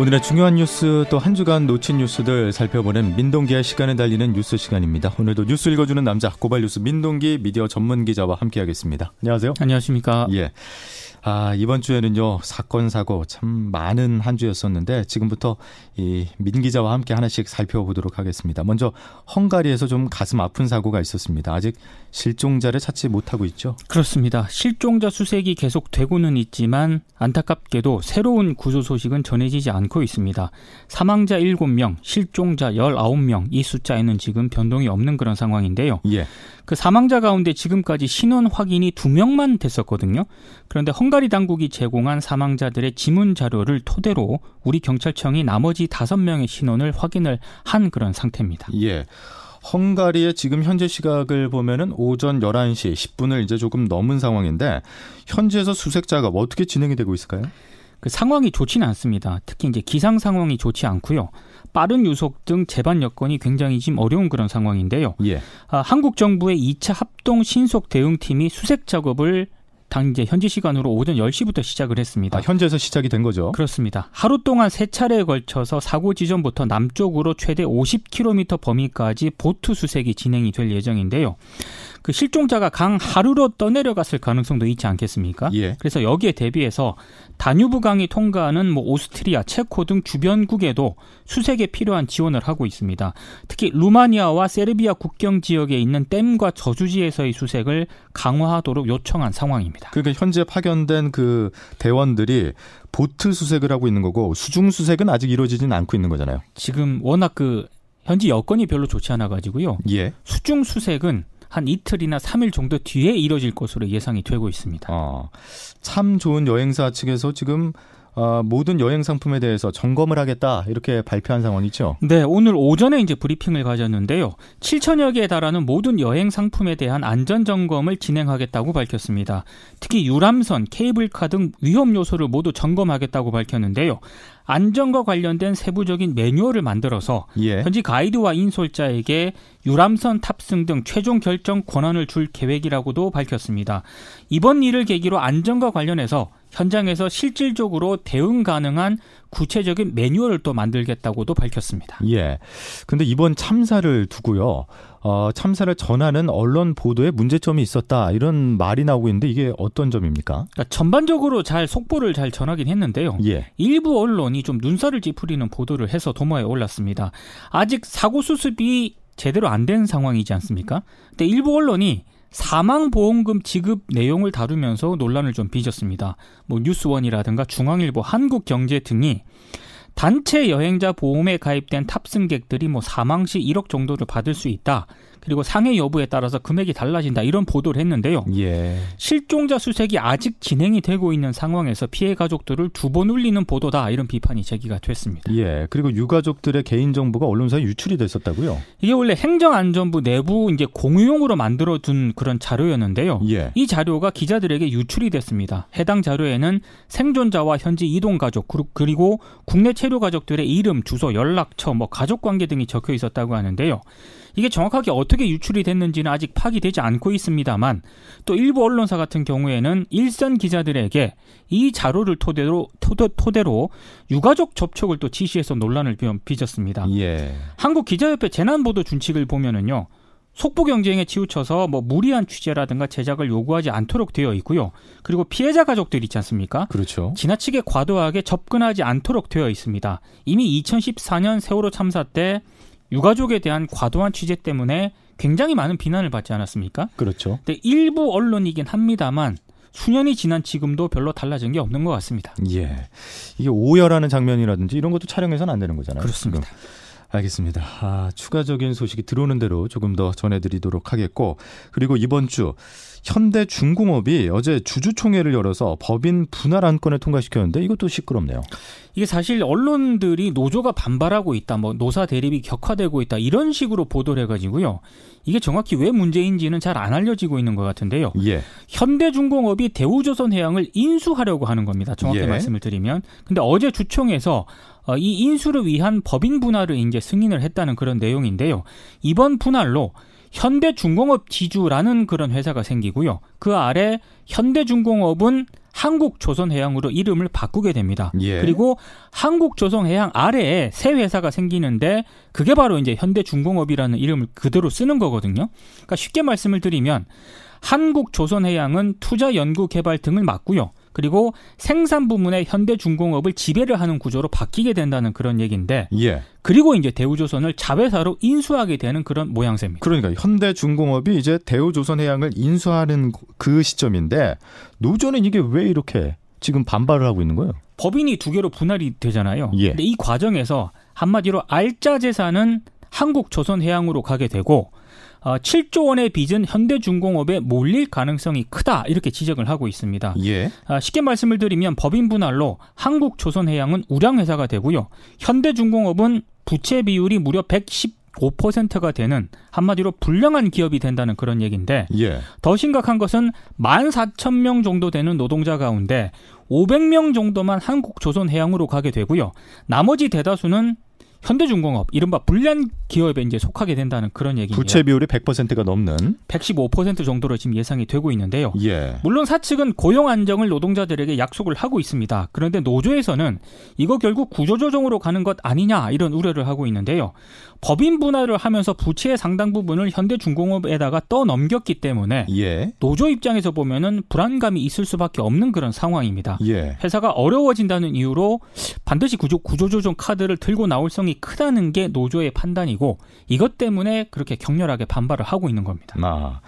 오늘의 중요한 뉴스 또 한 주간 놓친 뉴스들 살펴보는 민동기의 시간에 달리는 뉴스 시간입니다. 오늘도 뉴스 읽어주는 남자 고발 뉴스 민동기 미디어 전문 기자와 함께하겠습니다. 안녕하세요. 안녕하십니까. 예. 아, 이번 주에는요, 사건, 사고 참 많은 한 주였었는데, 지금부터 이 민 기자와 함께 하나씩 살펴보도록 하겠습니다. 먼저, 헝가리에서 좀 가슴 아픈 사고가 있었습니다. 아직 실종자를 찾지 못하고 있죠? 그렇습니다. 실종자 수색이 계속되고는 있지만, 안타깝게도 새로운 구조 소식은 전해지지 않고 있습니다. 사망자 7명, 실종자 19명, 이 숫자에는 지금 변동이 없는 그런 상황인데요. 예. 그 사망자 가운데 지금까지 신원 확인이 두 명만 됐었거든요. 그런데 헝 가리 당국이 제공한 사망자들의 지문 자료를 토대로 우리 경찰청이 나머지 다섯 명의 신원을 확인을 한 그런 상태입니다. 예. 헝가리의 지금 현재 시각을 보면은 오전 11시 10분을 이제 조금 넘은 상황인데 현지에서 수색 작업 어떻게 진행이 되고 있을까요? 그 상황이 좋지는 않습니다. 특히 이제 기상 상황이 좋지 않고요. 빠른 유속 등 재반 여건이 굉장히 지금 어려운 그런 상황인데요. 예. 아, 한국 정부의 2차 합동 신속 대응팀이 수색 작업을 당 이제 현지 시간으로 오전 10시부터 시작을 했습니다. 아, 현지에서 시작이 된 거죠? 그렇습니다. 하루 동안 세 차례에 걸쳐서 사고 지점부터 남쪽으로 최대 50km 범위까지 보트 수색이 진행이 될 예정인데요. 그 실종자가 강 하루로 떠내려갔을 가능성도 있지 않겠습니까? 예. 그래서 여기에 대비해서 다뉴브 강이 통과하는 뭐 오스트리아, 체코 등 주변국에도 수색에 필요한 지원을 하고 있습니다. 특히 루마니아와 세르비아 국경 지역에 있는 댐과 저수지에서의 수색을 강화하도록 요청한 상황입니다. 그러니까 현재 파견된 그 대원들이 보트 수색을 하고 있는 거고 수중 수색은 아직 이루어지지는 않고 있는 거잖아요. 지금 워낙 그 현지 여건이 별로 좋지 않아 가지고요. 예. 수중 수색은 한 이틀이나 3일 정도 뒤에 이뤄질 것으로 예상이 되고 있습니다. 어, 참 좋은 여행사 측에서 지금 어, 모든 여행 상품에 대해서 점검을 하겠다 이렇게 발표한 상황이죠. 네, 오늘 오전에 이제 브리핑을 가졌는데요. 7천여 개에 달하는 모든 여행 상품에 대한 안전 점검을 진행하겠다고 밝혔습니다. 특히 유람선, 케이블카 등 위험 요소를 모두 점검하겠다고 밝혔는데요. 안전과 관련된 세부적인 매뉴얼을 만들어서 예. 현지 가이드와 인솔자에게 유람선 탑승 등 최종 결정 권한을 줄 계획이라고도 밝혔습니다. 이번 일을 계기로 안전과 관련해서 현장에서 실질적으로 대응 가능한 구체적인 매뉴얼을 또 만들겠다고도 밝혔습니다. 예. 근데 이번 참사를 두고요. 어, 참사를 전하는 언론 보도에 문제점이 있었다. 이런 말이 나오고 있는데 이게 어떤 점입니까? 그러니까 전반적으로 잘 속보를 잘 전하긴 했는데요. 예. 일부 언론이 좀 눈살을 찌푸리는 보도를 해서 도마에 올랐습니다. 아직 사고 수습이 제대로 안 된 상황이지 않습니까? 근데 일부 언론이 사망보험금 지급 내용을 다루면서 논란을 좀 빚었습니다. 뭐 뉴스원이라든가 중앙일보, 한국경제 등이 단체 여행자 보험에 가입된 탑승객들이 뭐 사망 시 1억 정도를 받을 수 있다. 그리고 상해 여부에 따라서 금액이 달라진다. 이런 보도를 했는데요. 예. 실종자 수색이 아직 진행이 되고 있는 상황에서 피해 가족들을 두 번 울리는 보도다. 이런 비판이 제기가 됐습니다. 예. 그리고 유가족들의 개인 정보가 언론사에 유출이 됐었다고요? 이게 원래 행정안전부 내부 이제 공유용으로 만들어 둔 그런 자료였는데요. 예. 이 자료가 기자들에게 유출이 됐습니다. 해당 자료에는 생존자와 현지 이동 가족 그리고 국내 체류 가족들의 이름, 주소, 연락처, 뭐 가족 관계 등이 적혀 있었다고 하는데요. 이게 정확하게 어떻게 유출이 됐는지는 아직 파악되지 않고 있습니다만 또 일부 언론사 같은 경우에는 일선 기자들에게 이 자료를 토대로 토대, 토대로 유가족 접촉을 또 지시해서 논란을 빚었습니다. 예. 한국 기자협회 재난보도 준칙을 보면은요. 속보 경쟁에 치우쳐서 뭐 무리한 취재라든가 제작을 요구하지 않도록 되어 있고요. 그리고 피해자 가족들 있지 않습니까? 그렇죠. 지나치게 과도하게 접근하지 않도록 되어 있습니다. 이미 2014년 세월호 참사 때 유가족에 대한 과도한 취재 때문에 굉장히 많은 비난을 받지 않았습니까? 그렇죠. 근데 일부 언론이긴 합니다만 수년이 지난 지금도 별로 달라진 게 없는 것 같습니다. 예. 이게 오열하는 장면이라든지 이런 것도 촬영해서는 안 되는 거잖아요. 그렇습니다. 지금. 알겠습니다. 아, 추가적인 소식이 들어오는 대로 조금 더 전해드리도록 하겠고, 그리고 이번 주 현대 중공업이 어제 주주총회를 열어서 법인 분할 안건을 통과시켰는데 이것도 시끄럽네요. 이게 사실 언론들이 노조가 반발하고 있다, 뭐 노사 대립이 격화되고 있다 이런 식으로 보도를 해가지고요. 이게 정확히 왜 문제인지는 잘 안 알려지고 있는 것 같은데요. 예. 현대중공업이 대우조선해양을 인수하려고 하는 겁니다. 정확히 예. 말씀을 드리면. 근데 어제 주총에서 어, 이 인수를 위한 법인 분할을 이제 승인을 했다는 그런 내용인데요. 이번 분할로 현대중공업 지주라는 그런 회사가 생기고요. 그 아래 현대중공업은 한국조선해양으로 이름을 바꾸게 됩니다. 예. 그리고 한국조선해양 아래에 새 회사가 생기는데 그게 바로 이제 현대중공업이라는 이름을 그대로 쓰는 거거든요. 그러니까 쉽게 말씀을 드리면 한국조선해양은 투자 연구 개발 등을 맡고요. 그리고 생산 부문의 현대중공업을 지배를 하는 구조로 바뀌게 된다는 그런 얘기인데 예. 그리고 이제 대우조선을 자회사로 인수하게 되는 그런 모양새입니다. 그러니까 현대중공업이 이제 대우조선해양을 인수하는 그 시점인데 노조는 이게 왜 이렇게 지금 반발을 하고 있는 거예요? 법인이 두 개로 분할이 되잖아요. 예. 근데 이 과정에서 한마디로 알짜 재산은 한국조선해양으로 가게 되고 어, 7조 원의 빚은 현대중공업에 몰릴 가능성이 크다 이렇게 지적을 하고 있습니다. 예. 어, 쉽게 말씀을 드리면 법인 분할로 한국조선해양은 우량회사가 되고요. 현대중공업은 부채 비율이 무려 110 5%가 되는 한마디로 불량한 기업이 된다는 그런 얘기인데 예. 더 심각한 것은 14,000명 정도 되는 노동자 가운데 500명 정도만 한국조선해양으로 가게 되고요. 나머지 대다수는 현대중공업 이른바 불량 기업에 이제 속하게 된다는 그런 얘기입니다. 부채 비율이 100%가 넘는 115% 정도로 지금 예상이 되고 있는데요. 예. 물론 사측은 고용 안정을 노동자들에게 약속을 하고 있습니다. 그런데 노조에서는 이거 결국 구조조정으로 가는 것 아니냐 이런 우려를 하고 있는데요. 법인 분할을 하면서 부채의 상당 부분을 현대중공업에다가 떠넘겼기 때문에 예. 노조 입장에서 보면은 불안감이 있을 수밖에 없는 그런 상황입니다. 예. 회사가 어려워진다는 이유로 반드시 구조, 구조조정 카드를 들고 나올 성이 크다는 게 노조의 판단이고 이것 때문에 그렇게 격렬하게 반발을 하고 있는 겁니다. 아.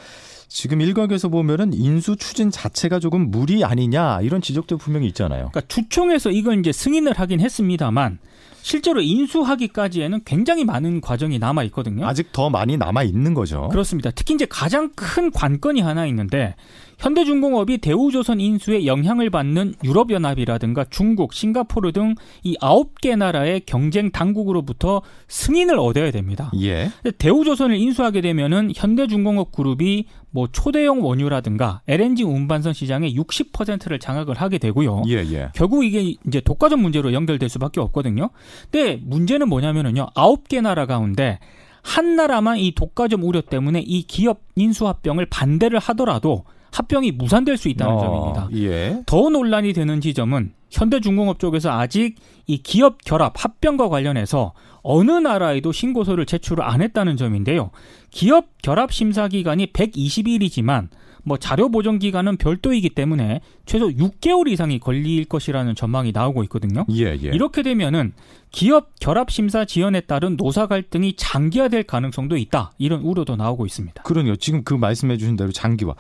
지금 일각에서 보면은 인수 추진 자체가 조금 무리 아니냐 이런 지적도 분명히 있잖아요. 그러니까 주총에서 이걸 이제 승인을 하긴 했습니다만 실제로 인수하기까지에는 굉장히 많은 과정이 남아 있거든요. 아직 더 많이 남아 있는 거죠. 그렇습니다. 특히 이제 가장 큰 관건이 하나 있는데 현대중공업이 대우조선 인수에 영향을 받는 유럽연합이라든가 중국, 싱가포르 등 이 아홉 개 나라의 경쟁 당국으로부터 승인을 얻어야 됩니다. 예. 대우조선을 인수하게 되면은 현대중공업 그룹이 뭐 초대형 원유라든가 LNG 운반선 시장의 60%를 장악을 하게 되고요. 예, 예. 결국 이게 이제 독과점 문제로 연결될 수밖에 없거든요. 근데 문제는 뭐냐면은요. 아홉 개 나라 가운데 한 나라만 이 독과점 우려 때문에 이 기업 인수 합병을 반대를 하더라도 합병이 무산될 수 있다는 어, 점입니다. 예. 더 논란이 되는 지점은 현대중공업 쪽에서 아직 이 기업 결합 합병과 관련해서 어느 나라에도 신고서를 제출을 안 했다는 점인데요. 기업 결합 심사 기간이 120일이지만 뭐 자료 보정 기간은 별도이기 때문에 최소 6개월 이상이 걸릴 것이라는 전망이 나오고 있거든요. 예, 예. 이렇게 되면은 기업 결합 심사 지연에 따른 노사 갈등이 장기화될 가능성도 있다. 이런 우려도 나오고 있습니다. 그러네요. 지금 그 말씀해 주신 대로 장기화.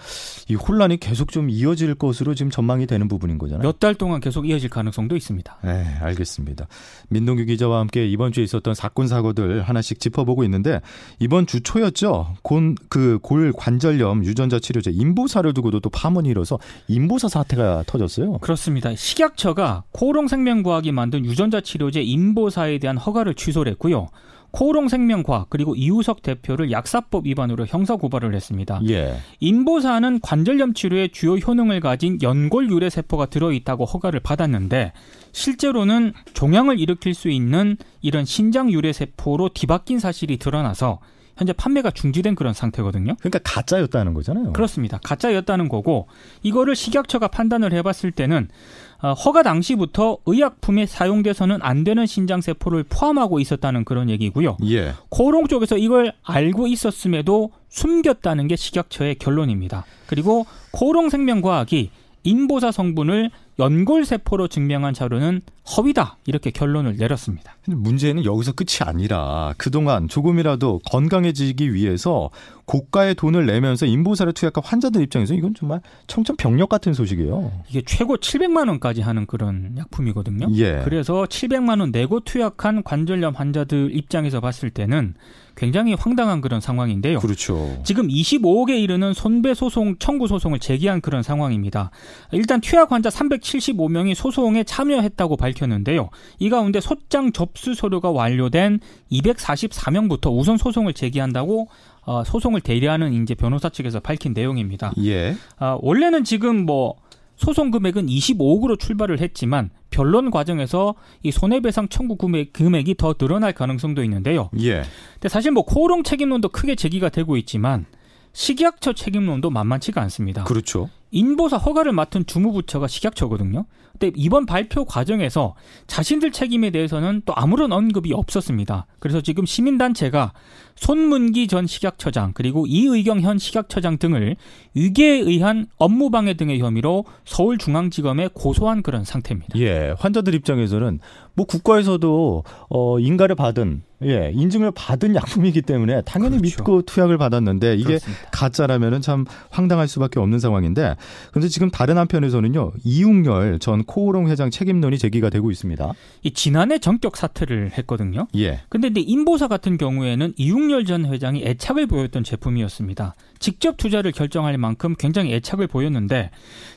이 혼란이 계속 좀 이어질 것으로 지금 전망이 되는 부분인 거잖아요. 몇 달 동안 계속 이어질 가능성도 있습니다. 네, 알겠습니다. 민동규 기자와 함께 이번 주에 있었던 사건 사고들 하나씩 짚어보고 있는데 이번 주 초였죠. 곤그골 관절염 유전자 치료제 인보사를 두고도 또 파문이 일어서 인보사 사태가 터졌어요. 그렇습니다. 식약처가 코롱생명과학이 만든 유전자 치료제 인보 인보사에 대한 허가를 취소를 했고요. 코롱생명과학 그리고 이우석 대표를 약사법 위반으로 형사 고발을 했습니다. 예. 인보사는 관절염 치료에 주요 효능을 가진 연골 유래 세포가 들어 있다고 허가를 받았는데 실제로는 종양을 일으킬 수 있는 이런 신장 유래 세포로 뒤바뀐 사실이 드러나서 현재 판매가 중지된 그런 상태거든요. 그러니까 가짜였다는 거잖아요. 그렇습니다. 가짜였다는 거고 이거를 식약처가 판단을 해봤을 때는 어, 허가 당시부터 의약품에 사용돼서는 안 되는 신장 세포를 포함하고 있었다는 그런 얘기고요. 예. 코롱 쪽에서 이걸 알고 있었음에도 숨겼다는 게 식약처의 결론입니다. 그리고 코롱 생명과학이 인보사 성분을 연골세포로 증명한 자료는 허위다 이렇게 결론을 내렸습니다. 문제는 여기서 끝이 아니라 그동안 조금이라도 건강해지기 위해서 고가의 돈을 내면서 인보사를 투약한 환자들 입장에서 이건 정말 청천벽력 같은 소식이에요. 이게 최고 700만 원까지 하는 그런 약품이거든요. 예. 그래서 700만 원 내고 투약한 관절염 환자들 입장에서 봤을 때는 굉장히 황당한 그런 상황인데요. 그렇죠. 지금 25억에 이르는 손배 소송 청구 소송을 제기한 그런 상황입니다. 일단 투약 환자 375명이 소송에 참여했다고 밝혔는데요. 이 가운데 소장 접수 서류가 완료된 244명부터 우선 소송을 제기한다고 어, 소송을 대리하는 이제 변호사 측에서 밝힌 내용입니다. 예. 어, 원래는 지금 뭐 소송 금액은 25억으로 출발을 했지만 변론 과정에서 이 손해배상 청구 금액이 더 늘어날 가능성도 있는데요. 예. 근데 사실 뭐 코오롱 책임론도 크게 제기가 되고 있지만 식약처 책임론도 만만치가 않습니다. 그렇죠. 인보사 허가를 맡은 주무부처가 식약처거든요. 근데 이번 발표 과정에서 자신들 책임에 대해서는 또 아무런 언급이 없었습니다. 그래서 지금 시민단체가 손문기 전 식약처장 그리고 이의경 현 식약처장 등을 위계에 의한 업무방해 등의 혐의로 서울중앙지검에 고소한 그런 상태입니다. 예, 환자들 입장에서는 뭐 국가에서도 어 인가를 받은 예, 인증을 받은 약품이기 때문에 당연히 그렇죠. 믿고 투약을 받았는데 이게 그렇습니다. 가짜라면은 참 황당할 수밖에 없는 상황인데 그런데 지금 다른 한편에서는요 이웅열 전 코오롱 회장 책임론이 제기가 되고 있습니다. 이 지난해 전격 사퇴를 했거든요. 예. 근데 근데 인보사 같은 경우에는 이웅열 전 회장이 애착을 보였던 제품이었습니다. 직접 투자를 결정할 만큼 굉장히 애착을 보였는데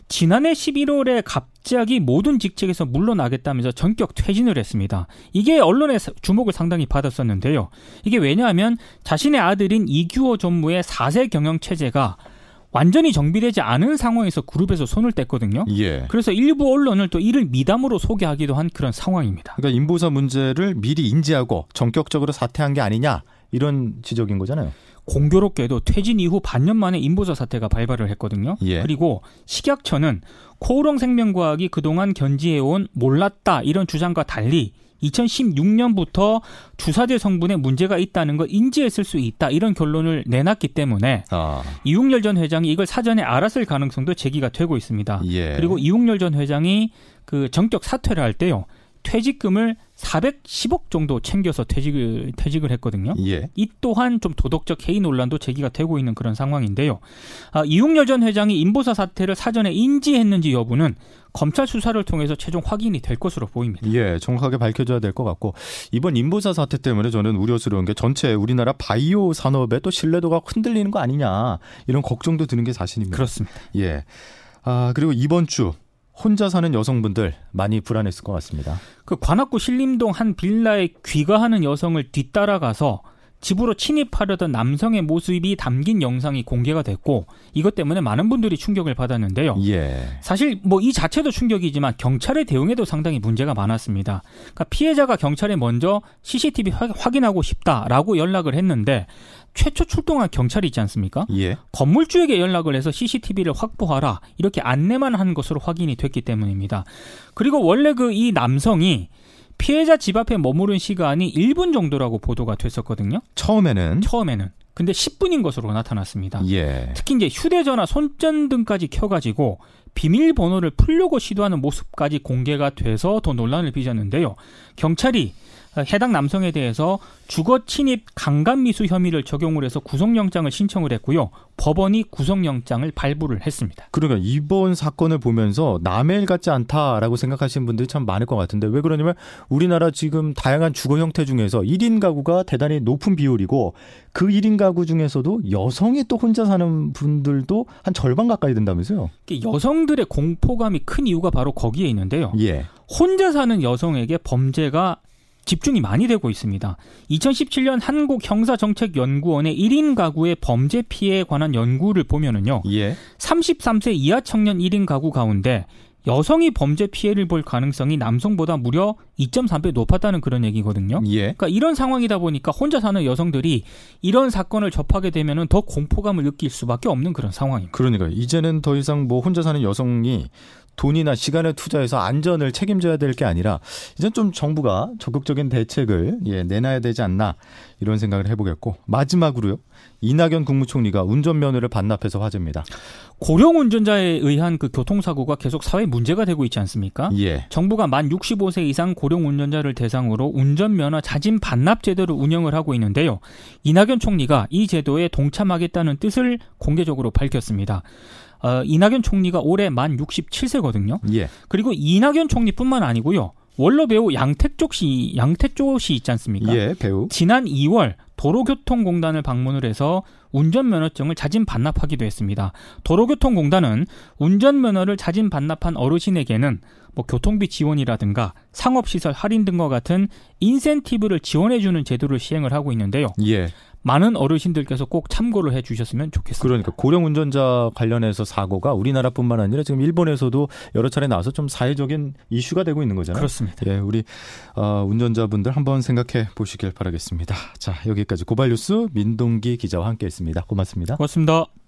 지난해 11월에 갑자기 모든 직책에서 물러나겠다면서 전격 퇴진을 했습니다. 이게 언론의 주목을 상당히 받았었는데요. 이게 왜냐하면 자신의 아들인 이규호 전무의 4세 경영 체제가 완전히 정비되지 않은 상황에서 그룹에서 손을 뗐거든요. 예. 그래서 일부 언론을 또 이를 미담으로 소개하기도 한 그런 상황입니다. 그러니까 인보사 문제를 미리 인지하고 전격적으로 사퇴한 게 아니냐 이런 지적인 거잖아요. 공교롭게도 퇴진 이후 반년 만에 인보자 사태가 발발을 했거든요. 예. 그리고 식약처는 코오롱 생명과학이 그동안 견지해온 몰랐다 이런 주장과 달리 2016년부터 주사제 성분에 문제가 있다는 걸 인지했을 수 있다 이런 결론을 내놨기 때문에 아. 이웅열 전 회장이 이걸 사전에 알았을 가능성도 제기가 되고 있습니다. 예. 그리고 이웅열 전 회장이 그 정격 사퇴를 할 때요. 퇴직금을 410억 정도 챙겨서 퇴직을 퇴직을 했거든요. 예. 이 또한 좀 도덕적 해이 논란도 제기가 되고 있는 그런 상황인데요. 아, 이웅열 전 회장이 인보사 사태를 사전에 인지했는지 여부는 검찰 수사를 통해서 최종 확인이 될 것으로 보입니다. 예, 정확하게 밝혀져야 될 것 같고 이번 인보사 사태 때문에 저는 우려스러운 게 전체 우리나라 바이오 산업의 또 신뢰도가 흔들리는 거 아니냐 이런 걱정도 드는 게 사실입니다. 그렇습니다. 예. 아 그리고 이번 주 혼자 사는 여성분들 많이 불안했을 것 같습니다. 그 관악구 신림동 한 빌라에 귀가하는 여성을 뒤따라가서 집으로 침입하려던 남성의 모습이 담긴 영상이 공개가 됐고 이것 때문에 많은 분들이 충격을 받았는데요. 예. 사실 뭐 이 자체도 충격이지만 경찰의 대응에도 상당히 문제가 많았습니다. 그러니까 피해자가 경찰에 먼저 CCTV 확인하고 싶다라고 연락을 했는데 최초 출동한 경찰이 있지 않습니까? 예. 건물주에게 연락을 해서 CCTV를 확보하라 이렇게 안내만 한 것으로 확인이 됐기 때문입니다. 그리고 원래 그 이 남성이 피해자 집 앞에 머무른 시간이 1분 정도라고 보도가 됐었거든요. 처음에는 처음에는 근데 10분인 것으로 나타났습니다. 예. 특히 이제 휴대전화 손전등까지 켜가지고 비밀번호를 풀려고 시도하는 모습까지 공개가 돼서 더 논란을 빚었는데요. 경찰이 해당 남성에 대해서 주거 침입 강간 미수 혐의를 적용을 해서 구속영장을 신청을 했고요. 법원이 구속영장을 발부를 했습니다. 그러니까 이번 사건을 보면서 남의 일 같지 않다라고 생각하시는 분들이 참 많을 것 같은데 왜 그러냐면 우리나라 지금 다양한 주거 형태 중에서 1인 가구가 대단히 높은 비율이고 그 1인 가구 중에서도 여성이 또 혼자 사는 분들도 한 절반 가까이 된다면서요. 여성들의 공포감이 큰 이유가 바로 거기에 있는데요. 예. 혼자 사는 여성에게 범죄가 집중이 많이 되고 있습니다. 2017년 한국 형사정책연구원의 1인 가구의 범죄 피해에 관한 연구를 보면은요. 예. 33세 이하 청년 1인 가구 가운데 여성이 범죄 피해를 볼 가능성이 남성보다 무려 2.3배 높았다는 그런 얘기거든요. 예. 그러니까 이런 상황이다 보니까 혼자 사는 여성들이 이런 사건을 접하게 되면은 더 공포감을 느낄 수밖에 없는 그런 상황입니다. 그러니까 이제는 더 이상 뭐 혼자 사는 여성이 돈이나 시간을 투자해서 안전을 책임져야 될 게 아니라 이제 좀 정부가 적극적인 대책을 예, 내놔야 되지 않나 이런 생각을 해보겠고 마지막으로요 이낙연 국무총리가 운전면허를 반납해서 화제입니다. 고령 운전자에 의한 그 교통사고가 계속 사회 문제가 되고 있지 않습니까? 예. 정부가 만 65세 이상 고령 운전자를 대상으로 운전면허 자진 반납 제도를 운영을 하고 있는데요. 이낙연 총리가 이 제도에 동참하겠다는 뜻을 공개적으로 밝혔습니다. 어, 이낙연 총리가 올해 만 67세거든요. 예. 그리고 이낙연 총리뿐만 아니고요. 원로 배우 양태쪽 씨, 양태조 씨 있지 않습니까? 예, 배우. 지난 2월 도로교통공단을 방문을 해서 운전면허증을 자진 반납하기도 했습니다. 도로교통공단은 운전면허를 자진 반납한 어르신에게는 뭐 교통비 지원이라든가 상업시설 할인 등과 같은 인센티브를 지원해주는 제도를 시행을 하고 있는데요. 예. 많은 어르신들께서 꼭 참고를 해 주셨으면 좋겠습니다. 그러니까 고령 운전자 관련해서 사고가 우리나라뿐만 아니라 지금 일본에서도 여러 차례 나와서 좀 사회적인 이슈가 되고 있는 거잖아요. 그렇습니다. 예, 우리 어, 운전자분들 한번 생각해 보시길 바라겠습니다. 자, 여기까지 고발뉴스 민동기 기자와 함께했습니다. 고맙습니다. 고맙습니다.